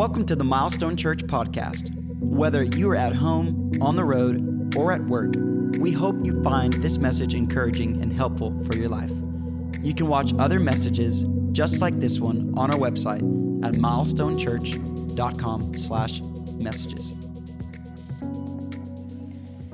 Welcome to the Milestone Church podcast. Whether you are at home, on the road, or at work, we hope you find this message encouraging and helpful for your life. You can watch other messages just like this one on our website at milestonechurch.com/messages.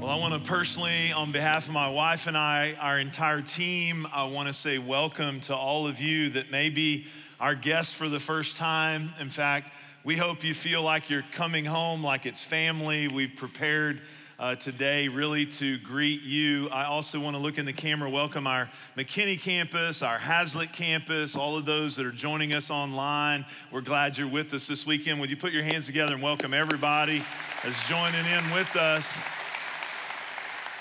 Well, I want to personally, on behalf of my wife and I, our entire team, I want to say welcome to all of you that may be our guests for the first time. In fact, we hope you feel like you're coming home, like it's family. We've prepared uh, today really to greet you. I also want to look in the camera, welcome our McKinney campus, our Haslet campus, all of those that are joining us online. We're glad you're with us this weekend. Would you put your hands together and welcome everybody that's joining in with us?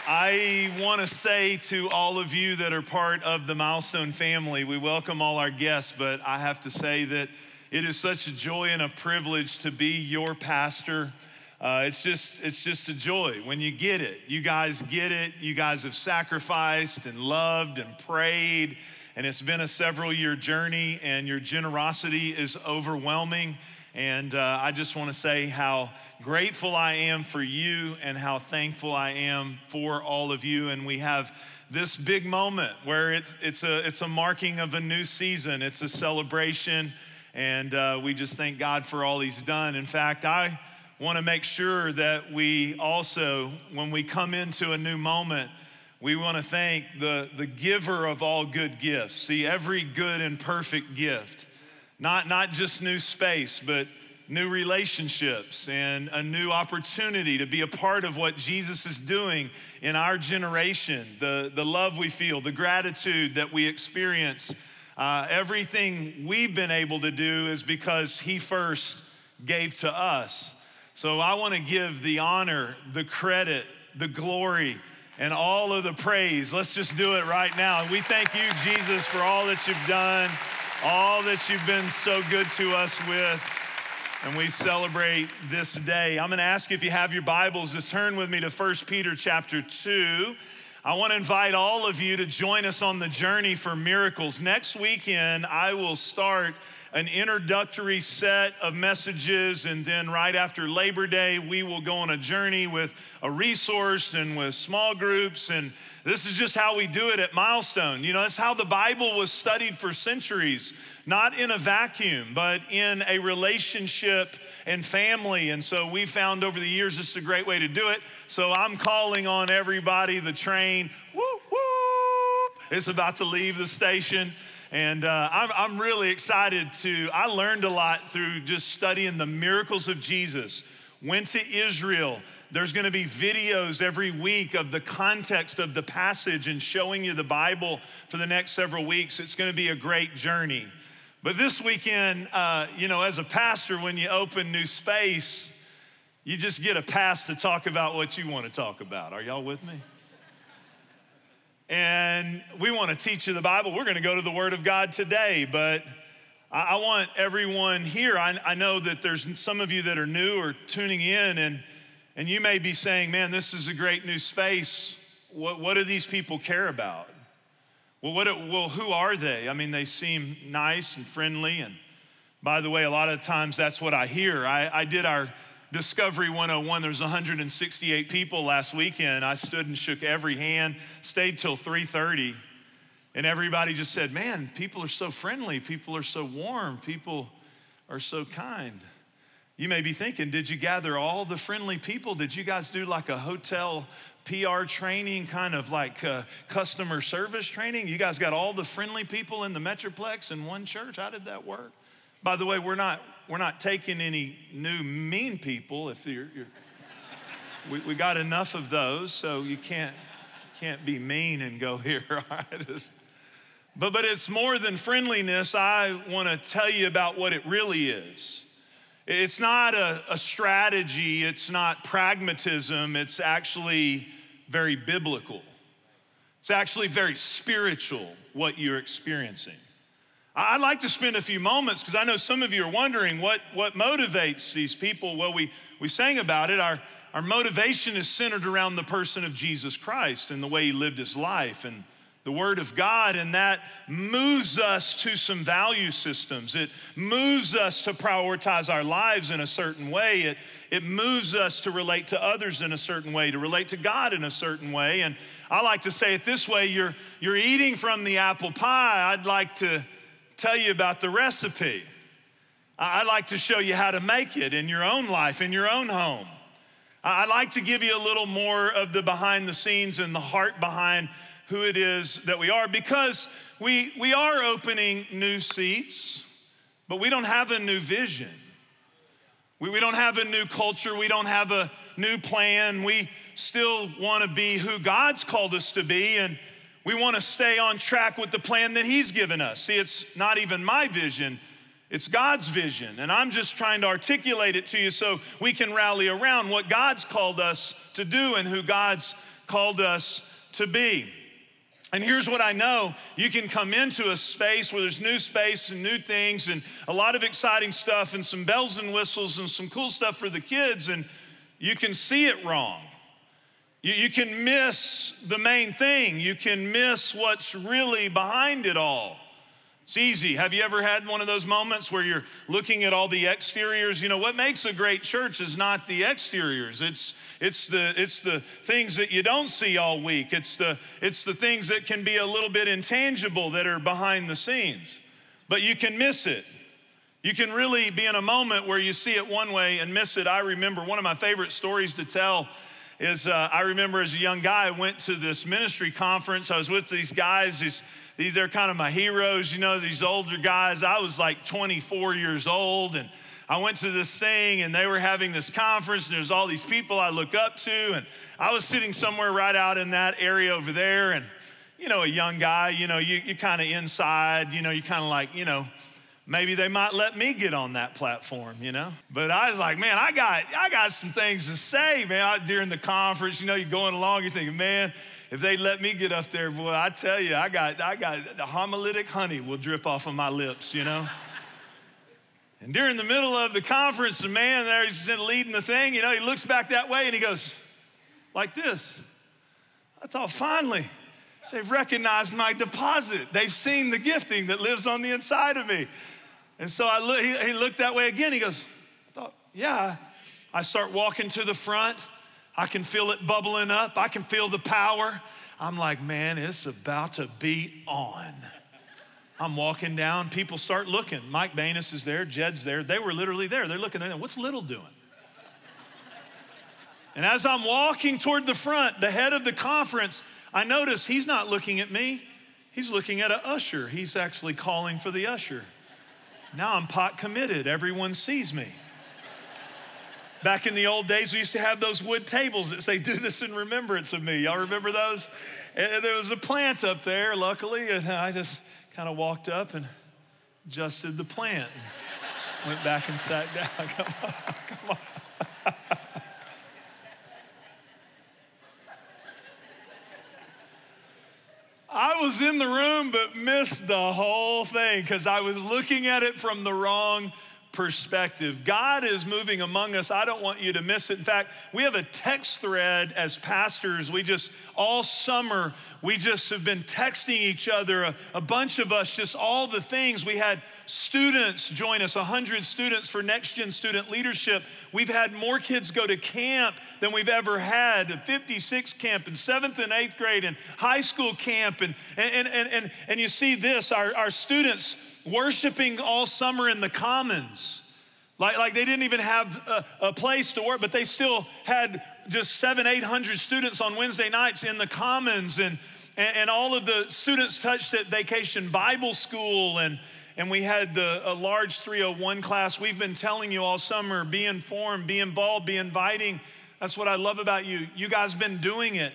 I want to say to all of you that are part of the Milestone family, we welcome all our guests, but I have to say that it is such a joy and a privilege to be your pastor. Uh, it's just it's just a joy when you get it. You guys get it. You guys have sacrificed and loved and prayed, and it's been a several year journey. And your generosity is overwhelming. And uh, I just want to say how grateful I am for you and how thankful I am for all of you. And we have this big moment where it's, it's, a, it's a marking of a new season, it's a celebration and uh, we just thank God for all He's done. In fact, I want to make sure that we also, when we come into a new moment, we want to thank the, the giver of all good gifts. See, every good and perfect gift, not, not just new space, but new relationships and a new opportunity to be a part of what Jesus is doing in our generation, the, the love we feel, the gratitude that we experience uh, everything we've been able to do is because He first gave to us. So I want to give the honor, the credit, the glory, and all of the praise. Let's just do it right now. We thank you, Jesus, for all that you've done, all that you've been so good to us with. And we celebrate this day. I'm going to ask you if you have your Bibles to turn with me to 1 Peter chapter 2. I want to invite all of you to join us on the journey for miracles. Next weekend, I will start an introductory set of messages, and then right after Labor Day, we will go on a journey with a resource and with small groups. And this is just how we do it at Milestone. You know, that's how the Bible was studied for centuries, not in a vacuum, but in a relationship and family. And so we found over the years this is a great way to do it. So I'm calling on everybody, the train, whoop, whoop, it's about to leave the station. And uh, I'm, I'm really excited to, I learned a lot through just studying the miracles of Jesus. Went to Israel. There's going to be videos every week of the context of the passage and showing you the Bible for the next several weeks. It's going to be a great journey. But this weekend, uh, you know, as a pastor, when you open new space, you just get a pass to talk about what you want to talk about. Are y'all with me? And we want to teach you the Bible. We're going to go to the Word of God today, but I, I want everyone here. I, I know that there's some of you that are new or tuning in, and, and you may be saying, man, this is a great new space. What, what do these people care about? Well, what, well, who are they? I mean, they seem nice and friendly. And by the way, a lot of times that's what I hear. I, I did our Discovery 101. There was 168 people last weekend. I stood and shook every hand, stayed till 3:30, and everybody just said, "Man, people are so friendly. People are so warm. People are so kind." You may be thinking, did you gather all the friendly people? Did you guys do like a hotel PR training, kind of like uh, customer service training. You guys got all the friendly people in the Metroplex in one church. How did that work? By the way, we're not, we're not taking any new mean people. If you're, you're we, we got enough of those, so you can't, can't be mean and go here. Right? But, but it's more than friendliness. I want to tell you about what it really is. It's not a, a, strategy, it's not pragmatism, it's actually very biblical. It's actually very spiritual what you're experiencing. I'd like to spend a few moments because I know some of you are wondering what, what motivates these people. Well, we, we sang about it. Our, our motivation is centered around the person of Jesus Christ and the way he lived his life and the Word of God, and that moves us to some value systems. It moves us to prioritize our lives in a certain way. It, it moves us to relate to others in a certain way, to relate to God in a certain way. And I like to say it this way you're, you're eating from the apple pie. I'd like to tell you about the recipe. I'd like to show you how to make it in your own life, in your own home. I'd like to give you a little more of the behind the scenes and the heart behind who it is that we are because we, we are opening new seats, but we don't have a new vision. We, we don't have a new culture. We don't have a new plan. We still want to be who God's called us to be, and we want to stay on track with the plan that He's given us. See, it's not even my vision. It's God's vision, and I'm just trying to articulate it to you so we can rally around what God's called us to do and who God's called us to be. And here's what I know you can come into a space where there's new space and new things and a lot of exciting stuff and some bells and whistles and some cool stuff for the kids, and you can see it wrong. You, you can miss the main thing, you can miss what's really behind it all. It's easy. Have you ever had one of those moments where you're looking at all the exteriors? You know, what makes a great church is not the exteriors. It's it's the it's the things that you don't see all week. It's the it's the things that can be a little bit intangible that are behind the scenes. But you can miss it. You can really be in a moment where you see it one way and miss it. I remember one of my favorite stories to tell is uh, I remember as a young guy I went to this ministry conference. I was with these guys, these these they're kind of my heroes, you know, these older guys. I was like 24 years old and I went to this thing and they were having this conference and there's all these people I look up to and I was sitting somewhere right out in that area over there and you know, a young guy, you know, you, you're kind of inside, you know, you're kind of like, you know, maybe they might let me get on that platform, you know? But I was like, man, I got, I got some things to say, man, I, during the conference, you know, you're going along, you're thinking, man, if they let me get up there, boy, I tell you, I got, I got the homiletic honey will drip off of my lips, you know? and during the middle of the conference, the man there, he's leading the thing, you know, he looks back that way and he goes, like this. I thought, finally, they've recognized my deposit. They've seen the gifting that lives on the inside of me. And so I look, he, he looked that way again. He goes, I thought, yeah. I start walking to the front. I can feel it bubbling up. I can feel the power. I'm like, man, it's about to be on. I'm walking down. People start looking. Mike Banis is there. Jed's there. They were literally there. They're looking at. What's Little doing? And as I'm walking toward the front, the head of the conference, I notice he's not looking at me. He's looking at an usher. He's actually calling for the usher. Now I'm pot committed. Everyone sees me. Back in the old days, we used to have those wood tables that say, Do this in remembrance of me. Y'all remember those? And there was a plant up there, luckily, and I just kind of walked up and adjusted the plant. Went back and sat down. Come on, come on. I was in the room but missed the whole thing because I was looking at it from the wrong perspective. God is moving among us. I don't want you to miss it. In fact, we have a text thread as pastors. We just, all summer, we just have been texting each other, a, a bunch of us, just all the things. We had students join us, 100 students for Next Gen Student Leadership. We've had more kids go to camp than we've ever had 56 camp in seventh and eighth grade and high school camp. And, and, and, and, and you see this our, our students worshiping all summer in the commons. Like, like they didn't even have a, a, place to work, but they still had just seven, 800 students on Wednesday nights in the commons. And, and, and all of the students touched at Vacation Bible School. And, and we had the, a large 301 class. We've been telling you all summer be informed, be involved, be inviting. That's what I love about you. You guys been doing it.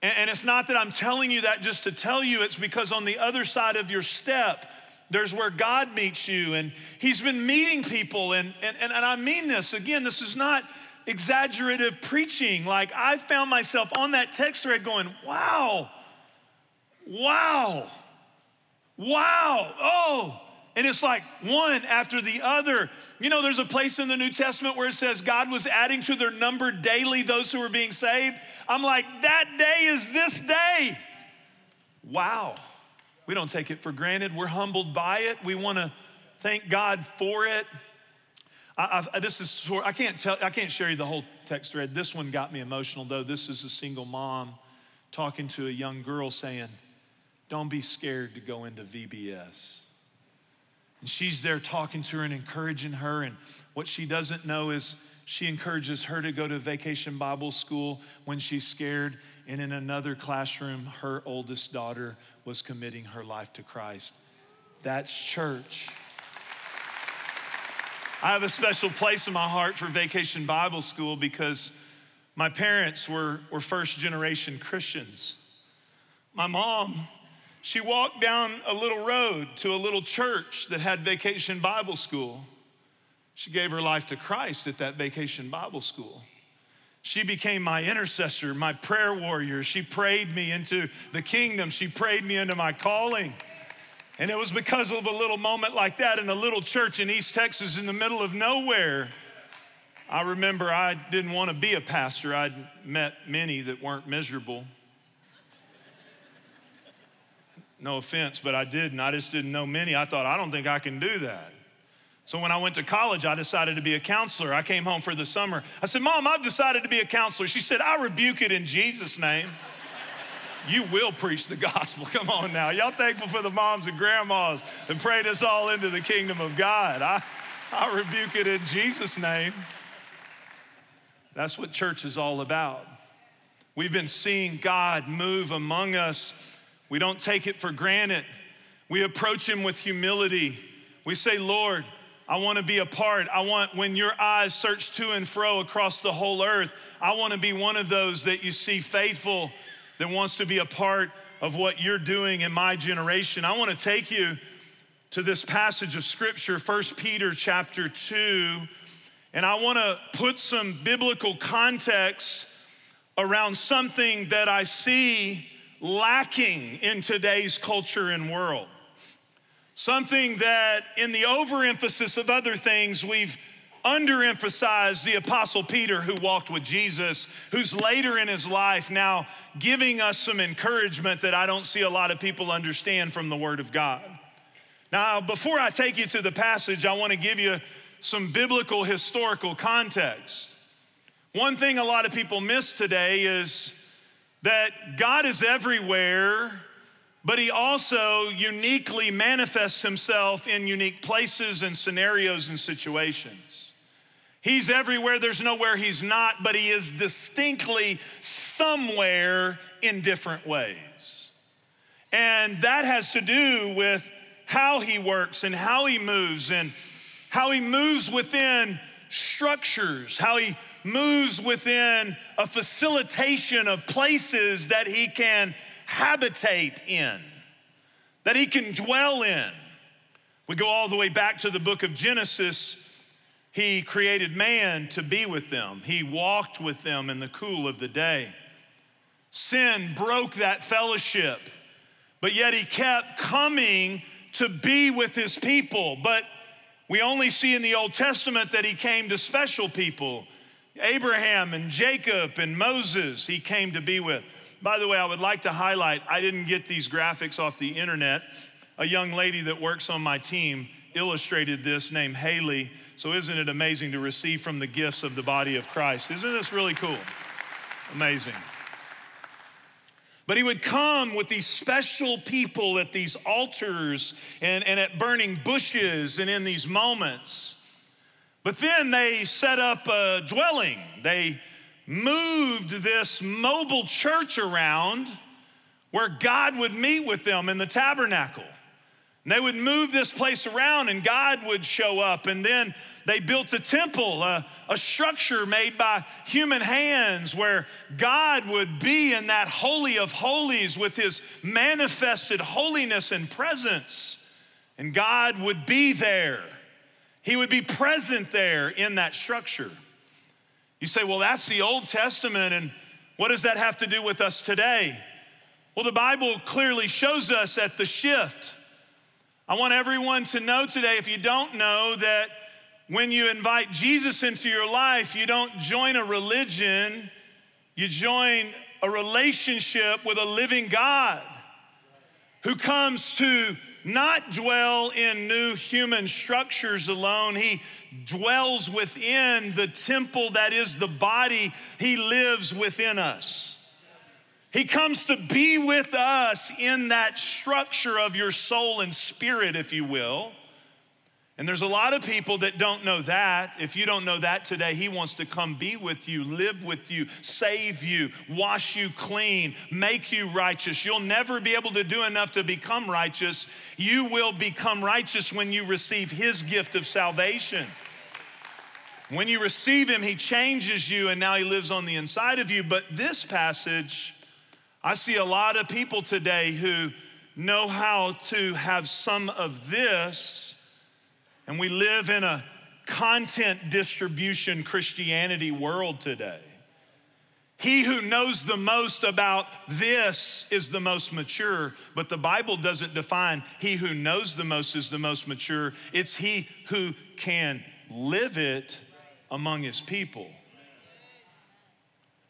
And, and it's not that I'm telling you that just to tell you, it's because on the other side of your step, there's where God meets you, and He's been meeting people. And, and, and, I mean this again, this is not exaggerative preaching. Like, I found myself on that text thread going, wow, wow, wow, oh. And it's like one after the other. You know, there's a place in the New Testament where it says God was adding to their number daily those who were being saved. I'm like, that day is this day. wow. We don't take it for granted. We're humbled by it. We want to thank God for it. I, I, this is I can't tell I can't share you the whole text thread. This one got me emotional though. This is a single mom talking to a young girl saying, "Don't be scared to go into VBS." And she's there talking to her and encouraging her. And what she doesn't know is she encourages her to go to vacation Bible school when she's scared. And in another classroom, her oldest daughter was committing her life to Christ. That's church. I have a special place in my heart for Vacation Bible School because my parents were, were first generation Christians. My mom, she walked down a little road to a little church that had Vacation Bible School. She gave her life to Christ at that Vacation Bible School. She became my intercessor, my prayer warrior. She prayed me into the kingdom. She prayed me into my calling. And it was because of a little moment like that in a little church in East Texas in the middle of nowhere. I remember I didn't want to be a pastor. I'd met many that weren't miserable. No offense, but I didn't. I just didn't know many. I thought, I don't think I can do that. So when I went to college, I decided to be a counselor. I came home for the summer. I said, Mom, I've decided to be a counselor. She said, I rebuke it in Jesus' name you will preach the gospel. Come on now. Y'all thankful for the moms and grandmas and prayed us all into the kingdom of God. I, I rebuke it in Jesus' name. That's what church is all about. We've been seeing God move among us. We don't take it for granted. We approach Him with humility. We say, Lord, I want to be a part. I want, when your eyes search to and fro across the whole earth, I want to be one of those that you see faithful that wants to be a part of what you're doing in my generation. I want to take you to this passage of scripture, 1 Peter chapter 2, and I want to put some biblical context around something that I see lacking in today's culture and world. Something that, in the overemphasis of other things, we've underemphasized the Apostle Peter who walked with Jesus, who's later in his life now giving us some encouragement that I don't see a lot of people understand from the Word of God. Now, before I take you to the passage, I want to give you some biblical historical context. One thing a lot of people miss today is that God is everywhere, but He also uniquely manifests Himself in unique places and scenarios and situations. He's everywhere, there's nowhere he's not, but he is distinctly somewhere in different ways. And that has to do with how he works and how he moves and how he moves within structures, how he moves within a facilitation of places that he can habitate in, that he can dwell in. We go all the way back to the book of Genesis he created man to be with them, He walked with them in the cool of the day. Sin broke that fellowship, but yet He kept coming to be with His people. But we only see in the Old Testament that He came to special people Abraham and Jacob and Moses, He came to be with. By the way, I would like to highlight I didn't get these graphics off the internet. A young lady that works on my team illustrated this named Haley so, isn't it amazing to receive from the gifts of the body of Christ? Isn't this really cool? Amazing. But he would come with these special people at these altars and, and at burning bushes and in these moments. But then they set up a dwelling. They moved this mobile church around where God would meet with them in the tabernacle. And they would move this place around and God would show up. And then they built a temple, a, a, structure made by human hands where God would be in that holy of holies with his manifested holiness and presence. And God would be there. He would be present there in that structure. You say, well, that's the Old Testament, and what does that have to do with us today? Well, the Bible clearly shows us at the shift I want everyone to know today, if you don't know, that when you invite Jesus into your life, you don't join a religion, you join a relationship with a living God. who comes to not dwell in new human structures alone. He dwells within the temple that is the body. He lives within us. He comes to be with us in that structure of your soul and spirit, if you will. And there's a lot of people that don't know that. If you don't know that today, He wants to come be with you, live with you, save you, wash you clean, make you righteous. You'll never be able to do enough to become righteous. You will become righteous when you receive His gift of salvation. When you receive Him, He changes you, and now He lives on the inside of you. But this passage, I see a lot of people today who know how to have some of this and we live in a content distribution Christianity world today. He who knows the most about this is the most mature, but the Bible doesn't define he who knows the most is the most mature. It's he who can live it among his people.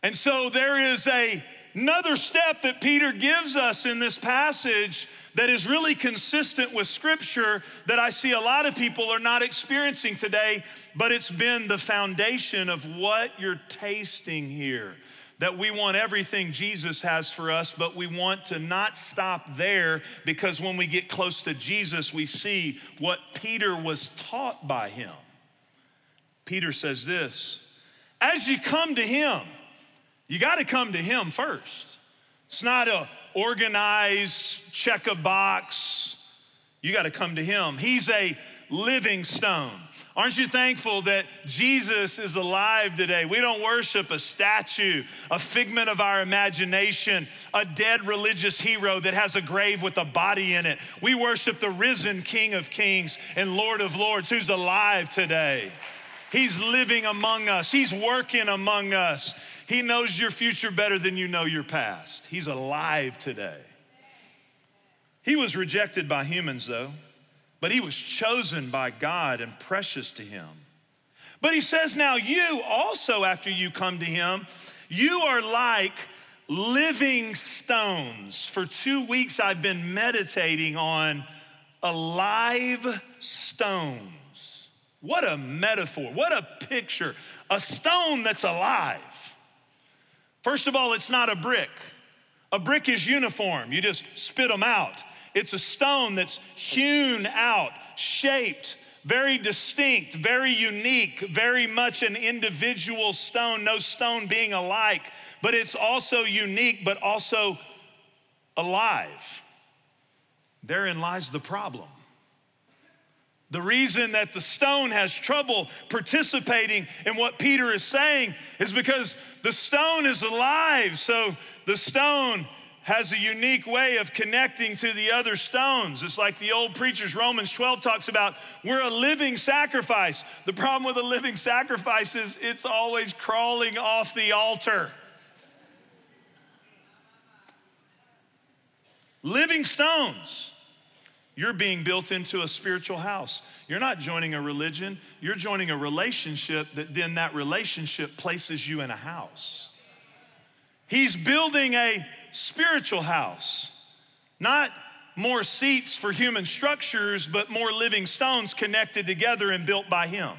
And so there is a Another step that Peter gives us in this passage that is really consistent with Scripture that I see a lot of people are not experiencing today, but it's been the foundation of what you're tasting here. That we want everything Jesus has for us, but we want to not stop there because when we get close to Jesus, we see what Peter was taught by him. Peter says this As you come to him, you got to come to Him first. It's not a organized, check a box. You got to come to Him. He's a living stone. Aren't you thankful that Jesus is alive today? We don't worship a statue, a figment of our imagination, a dead religious hero that has a grave with a body in it. We worship the risen King of Kings and Lord of Lords who's alive today. He's living among us, He's working among us. He knows your future better than you know your past. He's alive today. He was rejected by humans, though, but he was chosen by God and precious to him. But he says, now you also, after you come to him, you are like living stones. For two weeks, I've been meditating on alive stones. What a metaphor, what a picture. A stone that's alive. First of all, it's not a brick. A brick is uniform, you just spit them out. It's a stone that's hewn out, shaped, very distinct, very unique, very much an individual stone, no stone being alike, but it's also unique, but also alive. Therein lies the problem. The reason that the stone has trouble participating in what Peter is saying is because the stone is alive. So the stone has a unique way of connecting to the other stones. It's like the old preachers, Romans 12 talks about we're a living sacrifice. The problem with a living sacrifice is it's always crawling off the altar. Living stones. You're being built into a spiritual house. You're not joining a religion, you're joining a relationship that then that relationship places you in a house. He's building a spiritual house, not more seats for human structures, but more living stones connected together and built by Him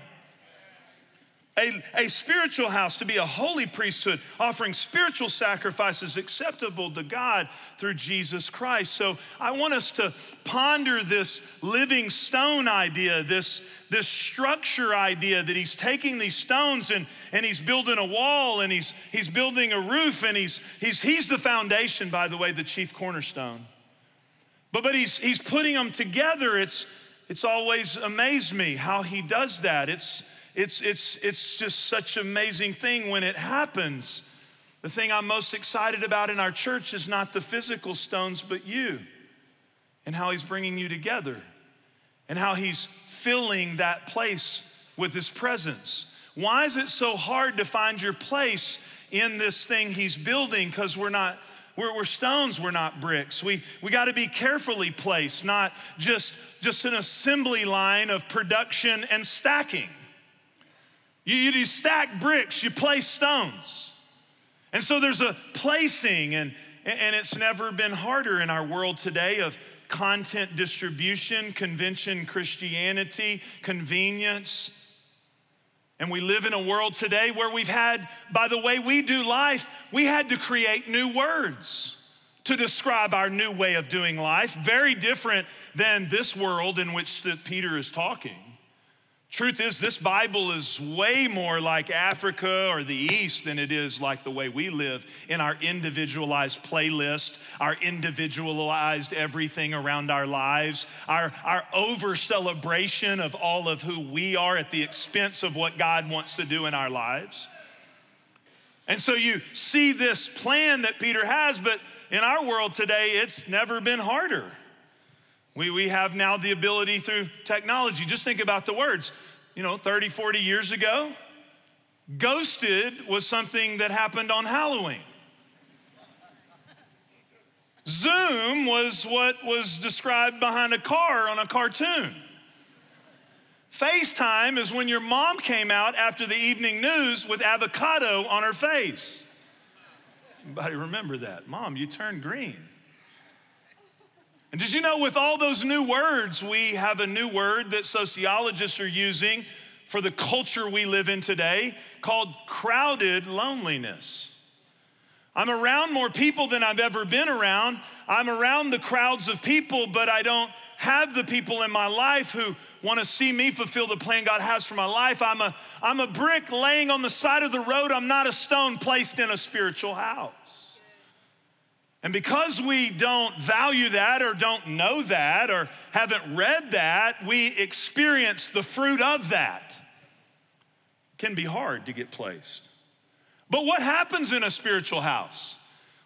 a, a spiritual house, to be a holy priesthood, offering spiritual sacrifices acceptable to God through Jesus Christ. So I want us to ponder this living stone idea, this, this structure idea that he's taking these stones and, and he's building a wall and he's, he's building a roof and he's, he's, he's the foundation, by the way, the chief cornerstone. But, but he's, he's putting them together. It's, it's always amazed me how he does that. It's, it's, it's, it's just such an amazing thing when it happens. The thing I'm most excited about in our church is not the physical stones, but you and how He's bringing you together and how He's filling that place with His presence. Why is it so hard to find your place in this thing He's building? Because we're not. We're, we're, stones, we're not bricks. We, we got to be carefully placed, not just, just an assembly line of production and stacking. You, you stack bricks, you place stones. And so there's a placing and, And it's never been harder in our world today of content distribution, convention Christianity, convenience. And we live in a world today where we've had, by the way we do life, we had to create new words to describe our new way of doing life, very different than this world in which Peter is talking. Truth is, this Bible is way more like Africa or the East than it is like the way we live in our individualized playlist, our individualized everything around our lives, our, our over celebration of all of who we are at the expense of what God wants to do in our lives. And so you see this plan that Peter has, but in our world today, it's never been harder. We, we have now the ability through technology. Just think about the words. You know, 30, 40 years ago, ghosted was something that happened on Halloween. Zoom was what was described behind a car on a cartoon. FaceTime is when your mom came out after the evening news with avocado on her face. Anybody remember that? Mom, you turned green. And did you know, with all those new words, we have a new word that sociologists are using for the culture we live in today called crowded loneliness. I'm around more people than I've ever been around. I'm around the crowds of people, but I don't have the people in my life who want to see me fulfill the plan God has for my life. I'm a, I'm a brick laying on the side of the road. I'm not a stone placed in a spiritual house. And because we don't value that or don't know that or haven't read that, we experience the fruit of that. It can be hard to get placed. But what happens in a spiritual house?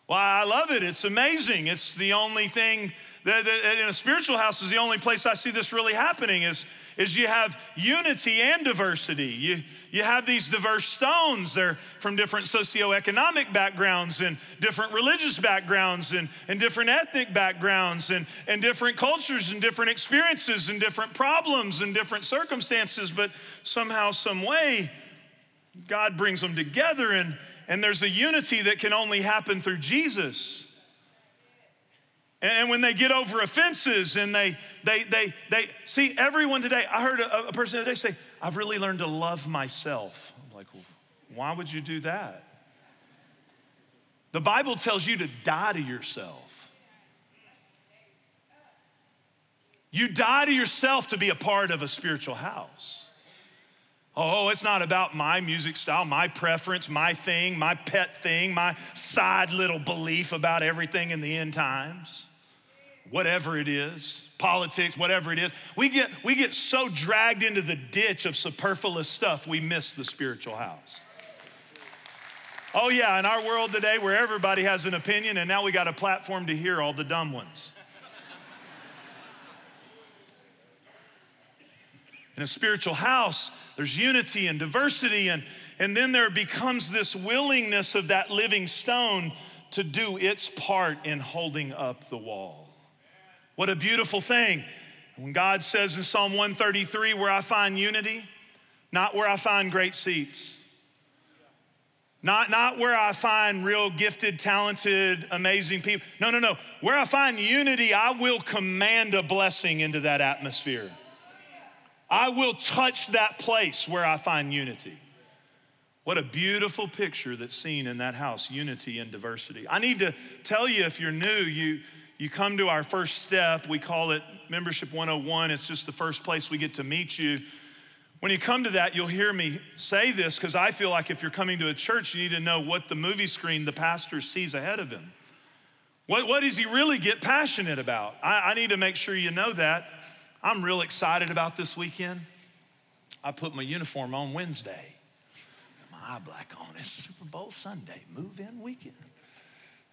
Well, I love it. It's amazing. It's the only thing that, that in a spiritual house is the only place I see this really happening is, is you have unity and diversity. You, you have these diverse stones. They're from different socioeconomic backgrounds and different religious backgrounds and, and different ethnic backgrounds and, and different cultures and different experiences and different problems and different circumstances. But somehow, some way, God brings them together and, and there's a unity that can only happen through Jesus. And when they get over offenses and they, they, they, they see everyone today, I heard a, a person today say, I've really learned to love myself. I'm like, well, why would you do that? The Bible tells you to die to yourself. You die to yourself to be a part of a spiritual house. Oh, it's not about my music style, my preference, my thing, my pet thing, my side little belief about everything in the end times whatever it is, politics, whatever it is. We get, we get so dragged into the ditch of superfluous stuff, we miss the spiritual house. Oh, yeah, in our world today where everybody has an opinion, and now we got a platform to hear all the dumb ones. In a spiritual house, there's unity and diversity, and, and then there becomes this willingness of that living stone to do its part in holding up the wall. What a beautiful thing. When God says in Psalm 133, where I find unity, not where I find great seats, not, not where I find real gifted, talented, amazing people. No, no, no. Where I find unity, I will command a blessing into that atmosphere. I will touch that place where I find unity. What a beautiful picture that's seen in that house unity and diversity. I need to tell you if you're new, you, you come to our first step. We call it Membership 101. It's just the first place we get to meet you. When you come to that, you'll hear me say this because I feel like if you're coming to a church, you need to know what the movie screen the pastor sees ahead of him. What, what does he really get passionate about? I, I need to make sure you know that. I'm real excited about this weekend. I put my uniform on Wednesday, my eye black on. It's Super Bowl Sunday, move in weekend.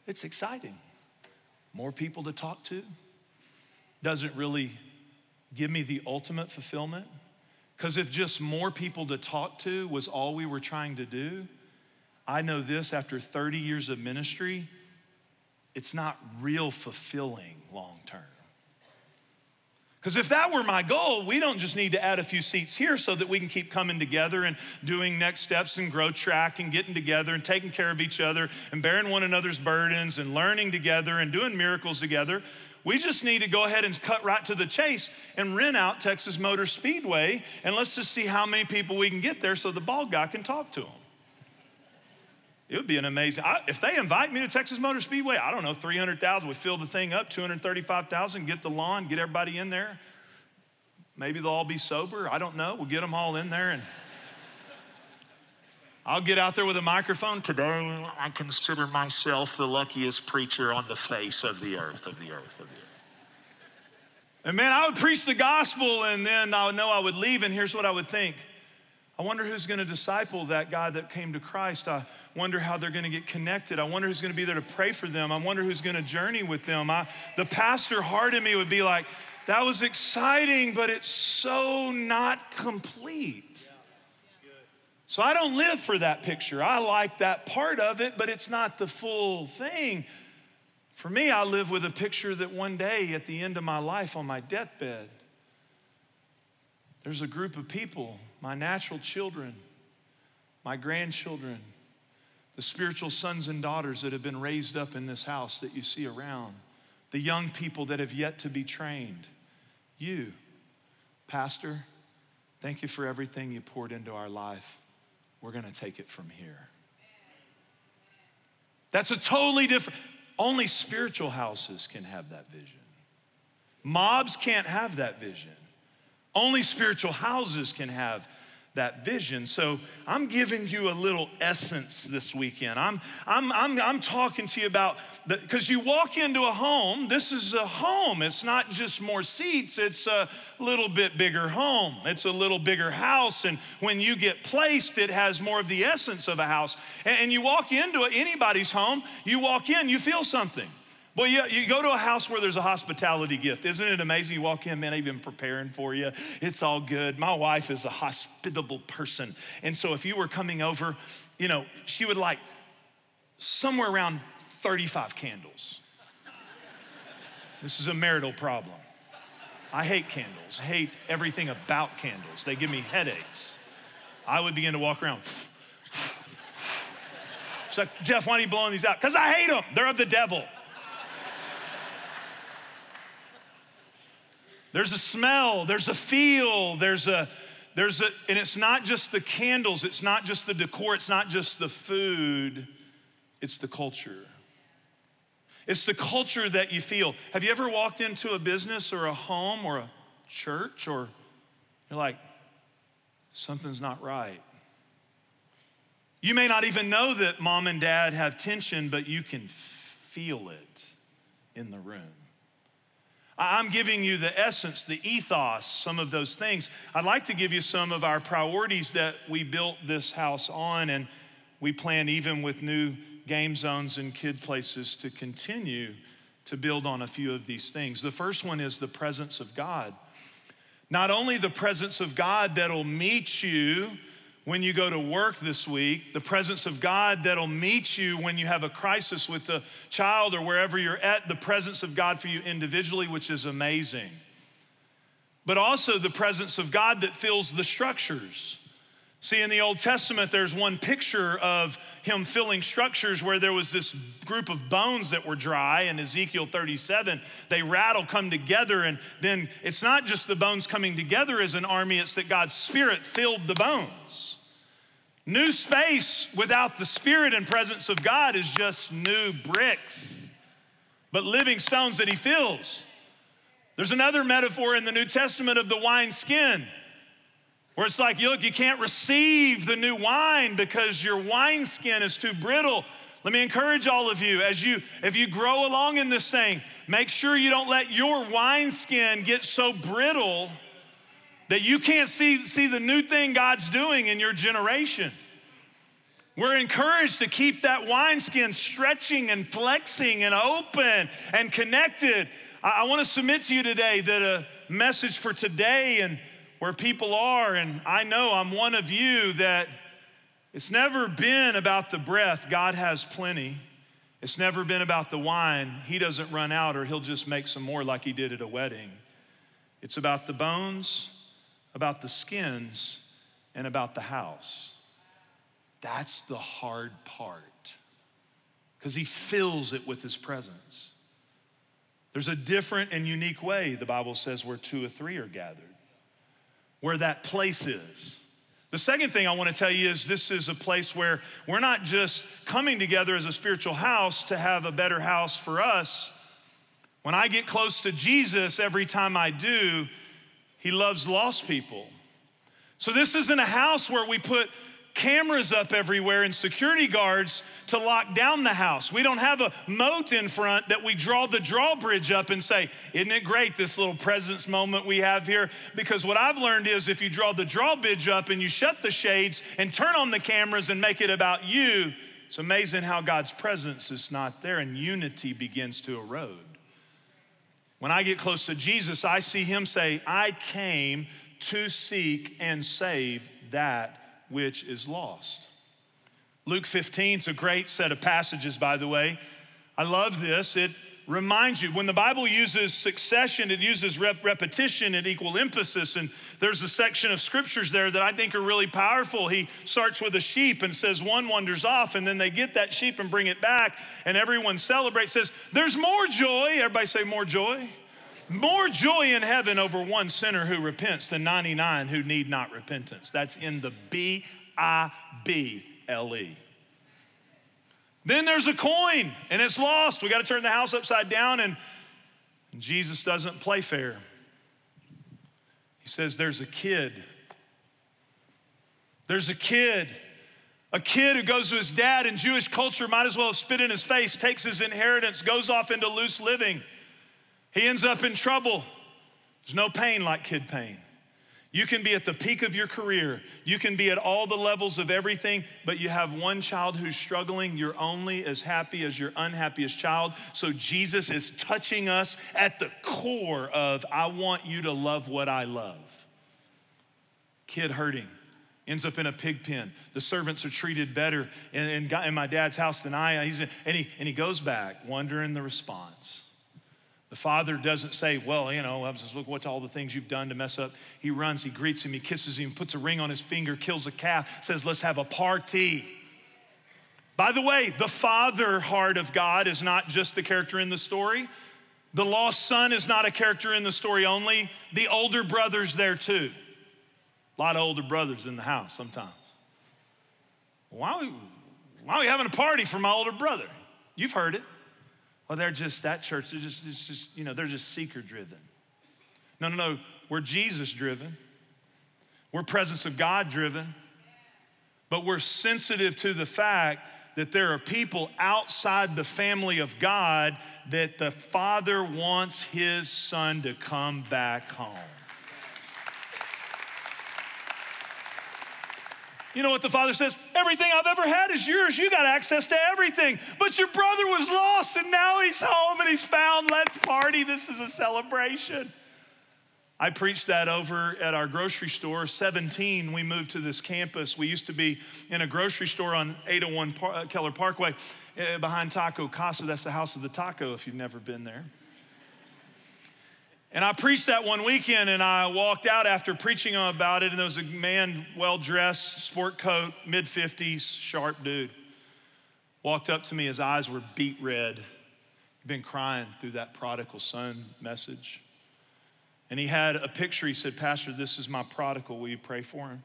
It's exciting more people to talk to doesn't really give me the ultimate fulfillment. Because if just more people to talk to was all we were trying to do, I know this after 30 years of ministry, it's not real fulfilling long term. Because if that were my goal, we don't just need to add a few seats here so that we can keep coming together and doing next steps and growth track and getting together and taking care of each other and bearing one another's burdens and learning together and doing miracles together. We just need to go ahead and cut right to the chase and rent out Texas Motor Speedway and let's just see how many people we can get there so the bald guy can talk to them. It would be an amazing. I, if they invite me to Texas Motor Speedway, I don't know, 300,000, we fill the thing up, 235,000, get the lawn, get everybody in there. Maybe they'll all be sober. I don't know. We'll get them all in there and I'll get out there with a microphone. Today, I consider myself the luckiest preacher on the face of the earth, of the earth, of the earth. And man, I would preach the gospel and then I would know I would leave, and here's what I would think I wonder who's gonna disciple that guy that came to Christ. I wonder how they're gonna get connected. I wonder who's gonna be there to pray for them. I wonder who's gonna journey with them. I, the pastor heart in me would be like, that was exciting, but it's so not complete. So I don't live for that picture. I like that part of it, but it's not the full thing. For me, I live with a picture that one day at the end of my life on my deathbed, there's a group of people, my natural children, my grandchildren, the spiritual sons and daughters that have been raised up in this house that you see around, the young people that have yet to be trained. You, Pastor, thank you for everything you poured into our life. We're going to take it from here. That's a totally different, only spiritual houses can have that vision. Mobs can't have that vision. Only spiritual houses can have that vision. So I'm giving you a little essence this weekend. I'm, I'm, I'm, I'm talking to you about, because you walk into a home, this is a home. It's not just more seats, it's a little bit bigger home. It's a little bigger house. And when you get placed, it has more of the essence of a house. And, and you walk into anybody's home, you walk in, you feel something. Well, you, you go to a house where there's a hospitality gift. Isn't it amazing? You walk in, man, they've been preparing for you. It's all good. My wife is a hospitable person. And so if you were coming over, you know, she would like somewhere around 35 candles. This is a marital problem. I hate candles. I hate everything about candles. They give me headaches. I would begin to walk around. She's like, Jeff, why are you blowing these out? Because I hate them. They're of the devil. There's a smell, there's a feel, there's a, there's a, and it's not just the candles, it's not just the decor, it's not just the food, it's the culture. It's the culture that you feel. Have you ever walked into a business or a home or a church or you're like, something's not right? You may not even know that mom and dad have tension, but you can feel it in the room. I'm giving you the essence, the ethos, some of those things. I'd like to give you some of our priorities that we built this house on, and we plan, even with new game zones and kid places, to continue to build on a few of these things. The first one is the presence of God. Not only the presence of God that'll meet you when you go to work this week, the presence of God that'll meet you when you have a crisis with a child or wherever you're at, the presence of God for you individually, which is amazing. But also the presence of God that fills the structures. See, in the Old Testament, there's one picture of him filling structures where there was this group of bones that were dry. In Ezekiel 37, they rattle, come together, and then it's not just the bones coming together as an army, it's that God's Spirit filled the bones. New space without the Spirit and presence of God is just new bricks, but living stones that He fills. There's another metaphor in the New Testament of the wine skin, where it's like, look, you can't receive the new wine because your wine skin is too brittle. Let me encourage all of you as you, if you grow along in this thing, make sure you don't let your wine skin get so brittle that you can't see, see the new thing God's doing in your generation. We're encouraged to keep that wineskin stretching and flexing and open and connected. I, I want to submit to you today that a message for today and where people are, and I know I'm one of you, that it's never been about the breath, God has plenty. It's never been about the wine, He doesn't run out or He'll just make some more like He did at a wedding. It's about the bones, about the skins, and about the house. That's the hard part because he fills it with his presence. There's a different and unique way, the Bible says, where two or three are gathered, where that place is. The second thing I want to tell you is this is a place where we're not just coming together as a spiritual house to have a better house for us. When I get close to Jesus, every time I do, he loves lost people. So this isn't a house where we put cameras up everywhere and security guards to lock down the house. We don't have a moat in front that we draw the drawbridge up and say, Isn't it great this little presence moment we have here? Because what I've learned is if you draw the drawbridge up and you shut the shades and turn on the cameras and make it about you, it's amazing how God's presence is not there and unity begins to erode. When I get close to Jesus, I see him say, I came to seek and save that which is lost. Luke 15 is a great set of passages, by the way. I love this. It reminds you when the Bible uses succession, it uses rep- repetition and equal emphasis. And there's a section of scriptures there that I think are really powerful. He starts with a sheep and says, One wanders off, and then they get that sheep and bring it back, and everyone celebrates, says, There's more joy. Everybody say, More joy. More joy in heaven over one sinner who repents than 99 who need not repentance. That's in the B I B L E. Then there's a coin and it's lost. We got to turn the house upside down, and Jesus doesn't play fair. He says, There's a kid. There's a kid. A kid who goes to his dad in Jewish culture might as well have spit in his face, takes his inheritance, goes off into loose living. He ends up in trouble. There's no pain like kid pain. You can be at the peak of your career. You can be at all the levels of everything, but you have one child who's struggling. You're only as happy as your unhappiest child. So Jesus is touching us at the core of I want you to love what I love. Kid hurting, ends up in a pig pen. The servants are treated better in, in, in my dad's house than I. He's and, he, and he goes back, wondering the response. The father doesn't say, Well, you know, I'm just look what all the things you've done to mess up. He runs, he greets him, he kisses him, puts a ring on his finger, kills a calf, says, Let's have a party. By the way, the father heart of God is not just the character in the story. The lost son is not a character in the story only. The older brother's there too. A lot of older brothers in the house sometimes. Why are we, why are we having a party for my older brother? You've heard it. Well, they're just that church. They're just, just, you know, they're just seeker driven. No, no, no. We're Jesus driven. We're presence of God driven. But we're sensitive to the fact that there are people outside the family of God that the Father wants his son to come back home. You know what the father says? Everything I've ever had is yours. You got access to everything. But your brother was lost and now he's home and he's found. Let's party. This is a celebration. I preached that over at our grocery store. 17, we moved to this campus. We used to be in a grocery store on 801 uh, Keller Parkway eh, behind Taco Casa. That's the house of the taco if you've never been there. And I preached that one weekend and I walked out after preaching about it, and there was a man, well dressed, sport coat, mid 50s, sharp dude. Walked up to me, his eyes were beet red. He'd been crying through that prodigal son message. And he had a picture. He said, Pastor, this is my prodigal. Will you pray for him?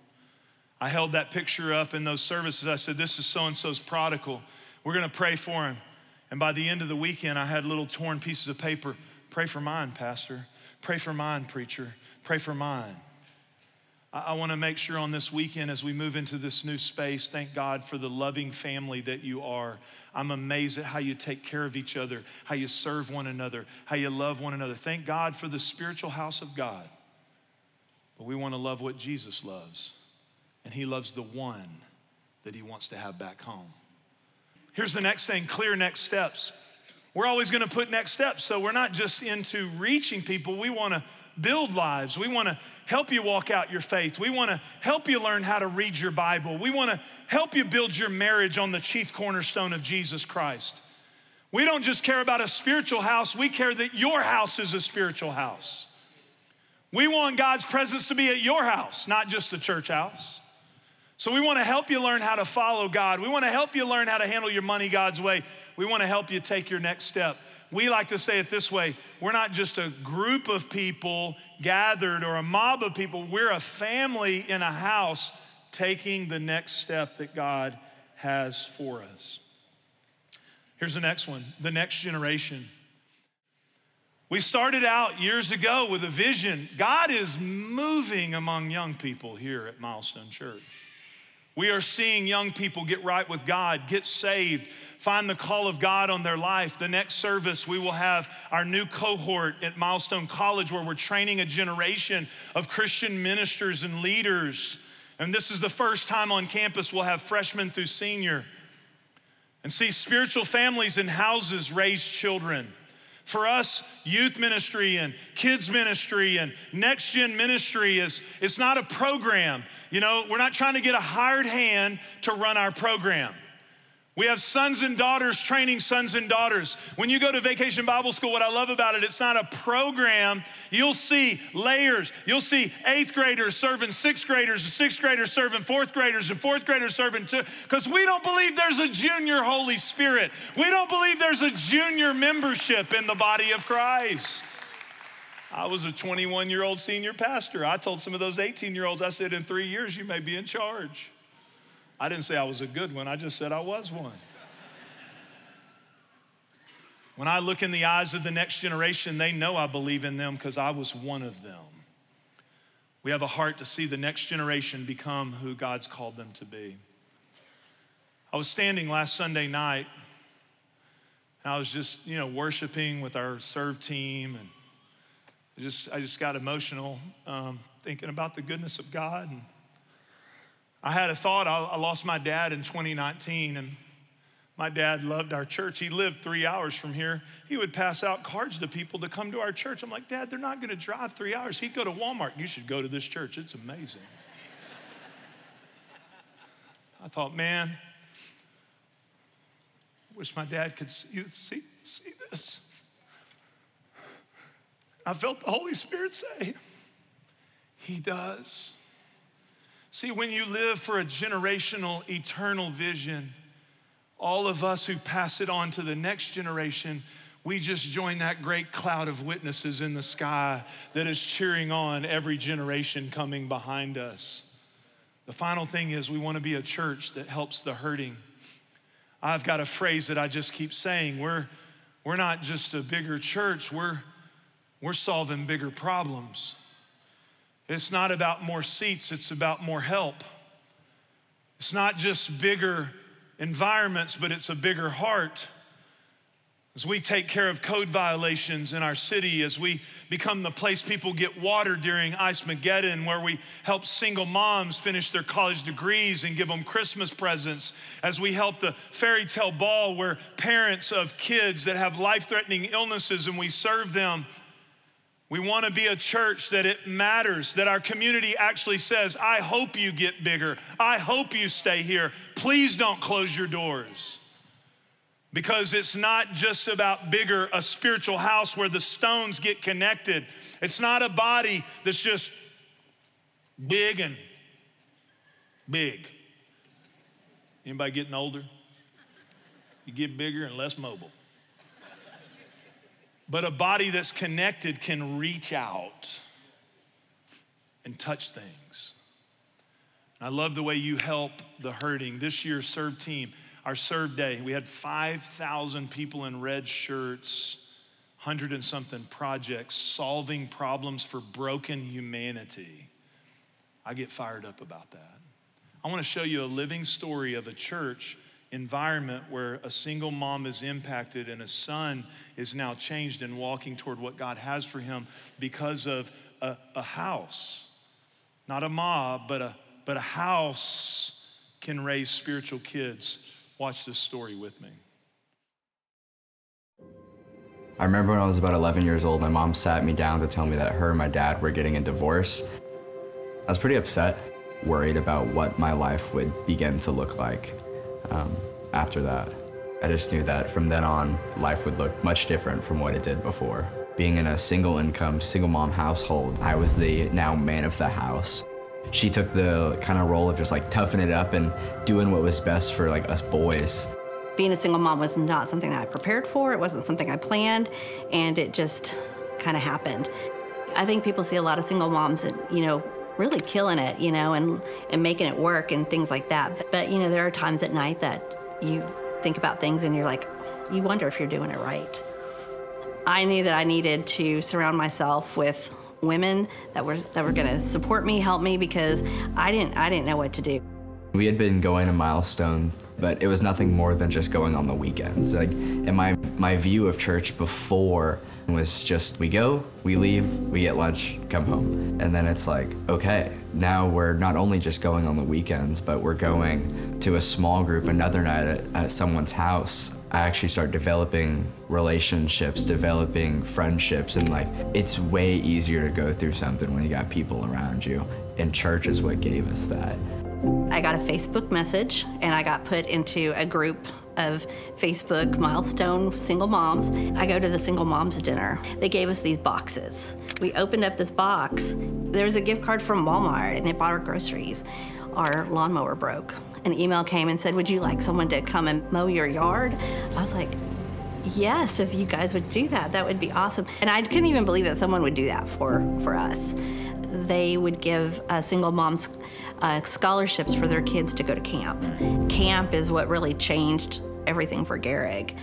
I held that picture up in those services. I said, This is so and so's prodigal. We're going to pray for him. And by the end of the weekend, I had little torn pieces of paper. Pray for mine, Pastor. Pray for mine, preacher. Pray for mine. I, I want to make sure on this weekend as we move into this new space, thank God for the loving family that you are. I'm amazed at how you take care of each other, how you serve one another, how you love one another. Thank God for the spiritual house of God. But we want to love what Jesus loves, and He loves the one that He wants to have back home. Here's the next thing clear next steps. We're always going to put next steps. So we're not just into reaching people, we want to build lives. We want to help you walk out your faith. We want to help you learn how to read your Bible. We want to help you build your marriage on the chief cornerstone of Jesus Christ. We don't just care about a spiritual house, we care that your house is a spiritual house. We want God's presence to be at your house, not just the church house. So we want to help you learn how to follow God. We want to help you learn how to handle your money God's way. We want to help you take your next step. We like to say it this way we're not just a group of people gathered or a mob of people, we're a family in a house taking the next step that God has for us. Here's the next one the next generation. We started out years ago with a vision. God is moving among young people here at Milestone Church. We are seeing young people get right with God, get saved, find the call of God on their life. The next service, we will have our new cohort at Milestone College where we're training a generation of Christian ministers and leaders. And this is the first time on campus we'll have freshmen through senior. And see, spiritual families and houses raise children. For us, youth ministry and kids ministry and next gen ministry is it's not a program. You know, we're not trying to get a hired hand to run our program. We have sons and daughters training sons and daughters. When you go to Vacation Bible School, what I love about it, it's not a program. You'll see layers. You'll see eighth graders serving sixth graders, and sixth graders serving fourth graders, and fourth graders serving two. Because we don't believe there's a junior Holy Spirit. We don't believe there's a junior membership in the body of Christ. I was a 21 year old senior pastor. I told some of those 18 year olds, I said, in three years, you may be in charge. I didn't say I was a good one, I just said I was one. when I look in the eyes of the next generation, they know I believe in them because I was one of them. We have a heart to see the next generation become who God's called them to be. I was standing last Sunday night, and I was just, you know, worshiping with our serve team, and I just, I just got emotional um, thinking about the goodness of God. And I had a thought. I, lost my dad in 2019, and my dad loved our church. He lived three hours from here. He would pass out cards to people to come to our church. I'm like, Dad, they're not going to drive three hours. He'd go to Walmart. You should go to this church. It's amazing. I thought, man, wish my dad could see, see, see this. I felt the Holy Spirit say, He does. See, when you live for a generational, eternal vision, all of us who pass it on to the next generation, we just join that great cloud of witnesses in the sky that is cheering on every generation coming behind us. The final thing is, we want to be a church that helps the hurting. I've got a phrase that I just keep saying. We're, we're not just a bigger church, we're, we're solving bigger problems. It's not about more seats, it's about more help. It's not just bigger environments, but it's a bigger heart. As we take care of code violations in our city, as we become the place people get water during Ice Mageddon, where we help single moms finish their college degrees and give them Christmas presents, as we help the fairy tale ball, where parents of kids that have life threatening illnesses and we serve them we want to be a church that it matters, that our community actually says, I hope you get bigger. I hope you stay here. Please don't close your doors. Because it's not just about bigger, a spiritual house where the stones get connected. It's not a body that's just big and big. Anybody getting older? You get bigger and less mobile. But a body that's connected can reach out and touch things. I love the way you help the hurting. This year's serve team, our serve day, we had 5,000 people in red shirts, 100 and something projects solving problems for broken humanity. I get fired up about that. I want to show you a living story of a church environment where a single mom is impacted and a son is now changed and walking toward what God has for him because of a, a house. Not a mob, but a, but a house can raise spiritual kids. Watch this story with me. I remember when I was about 11 years old, my mom sat me down to tell me that her and my dad were getting a divorce. I was pretty upset, worried about what my life would begin to look like um, after that. I just knew that from then on, life would look much different from what it did before. Being in a single income, single mom household, I was the now man of the house. She took the kind of role of just like toughing it up and doing what was best for like us boys. Being a single mom was not something that I prepared for. It wasn't something I planned, and it just kind of happened. I think people see a lot of single moms and, you know, really killing it, you know, and, and making it work and things like that. But, you know, there are times at night that you think about things and you're like, you wonder if you're doing it right. I knew that I needed to surround myself with women that were that were going to support me, help me because I didn't I didn't know what to do. We had been going to Milestone, but it was nothing more than just going on the weekends. Like in my my view of church before was just we go, we leave, we get lunch, come home. And then it's like, okay, now we're not only just going on the weekends, but we're going to a small group another night at, at someone's house. I actually start developing relationships, developing friendships, and like it's way easier to go through something when you got people around you. And church is what gave us that. I got a Facebook message and I got put into a group of Facebook milestone single moms. I go to the single moms dinner. They gave us these boxes. We opened up this box. There's a gift card from Walmart and it bought our groceries. Our lawnmower broke. An email came and said, Would you like someone to come and mow your yard? I was like, Yes, if you guys would do that, that would be awesome. And I couldn't even believe that someone would do that for, for us. They would give uh, single moms uh, scholarships for their kids to go to camp. Camp is what really changed everything for Garrig.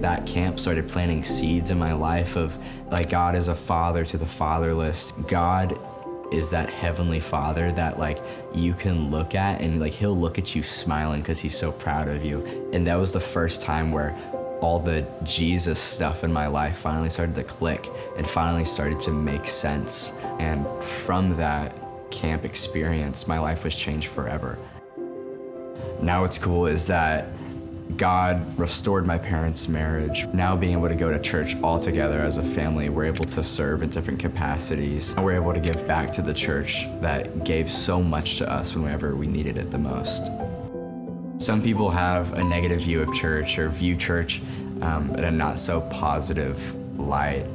That camp started planting seeds in my life of like God is a father to the fatherless. God is that heavenly father that like you can look at and like he'll look at you smiling because he's so proud of you. And that was the first time where all the Jesus stuff in my life finally started to click and finally started to make sense. And from that camp experience, my life was changed forever. Now, what's cool is that God restored my parents' marriage. Now, being able to go to church all together as a family, we're able to serve in different capacities. We're able to give back to the church that gave so much to us whenever we needed it the most. Some people have a negative view of church or view church um, in a not so positive light.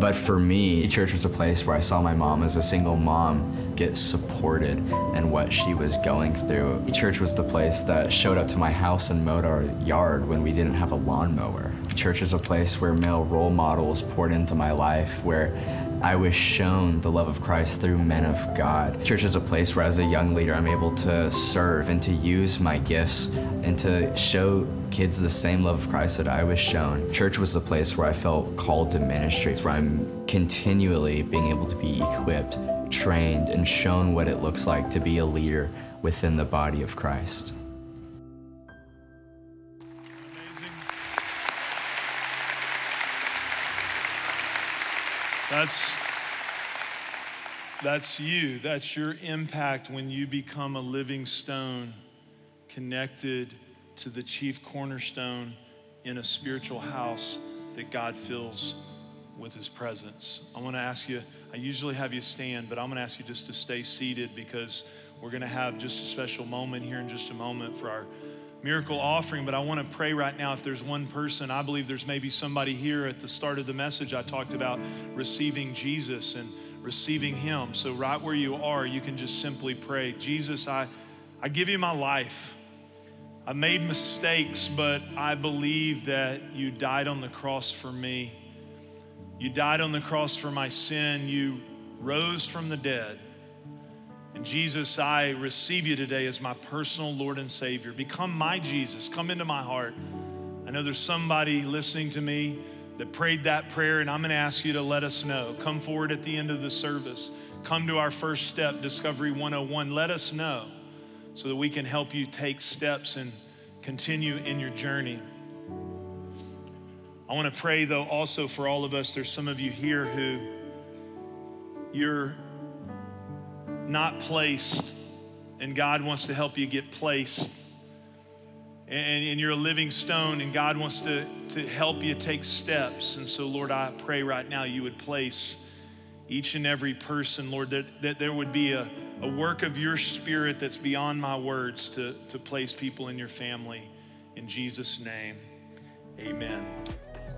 But for me, church was a place where I saw my mom as a single mom get supported in what she was going through. Church was the place that showed up to my house and mowed our yard when we didn't have a lawnmower. Church is a place where male role models poured into my life, where I was shown the love of Christ through men of God. Church is a place where, as a young leader, I'm able to serve and to use my gifts and to show kids the same love of Christ that I was shown. Church was the place where I felt called to ministry, where I'm continually being able to be equipped, trained, and shown what it looks like to be a leader within the body of Christ. That's that's you. That's your impact when you become a living stone connected to the chief cornerstone in a spiritual house that God fills with his presence. I want to ask you, I usually have you stand, but I'm going to ask you just to stay seated because we're going to have just a special moment here in just a moment for our miracle offering, but I want to pray right now if there's one person, I believe there's maybe somebody here at the start of the message I talked about receiving Jesus and receiving Him. So, right where you are, you can just simply pray Jesus, I, I give you my life. I made mistakes, but I believe that you died on the cross for me. You died on the cross for my sin. You rose from the dead. And Jesus, I receive you today as my personal Lord and Savior. Become my Jesus. Come into my heart. I know there's somebody listening to me that prayed that prayer, and I'm going to ask you to let us know. Come forward at the end of the service. Come to our first step, Discovery 101. Let us know so that we can help you take steps and continue in your journey. I want to pray, though, also for all of us. There's some of you here who you're not placed, and God wants to help you get placed. And, and, you're a living stone, and God wants to, to help you take steps. And so, Lord, I pray right now you would place each and every person, Lord, that, that there would be a, a work of your spirit that's beyond my words to, to place people in your family. In Jesus' name, amen.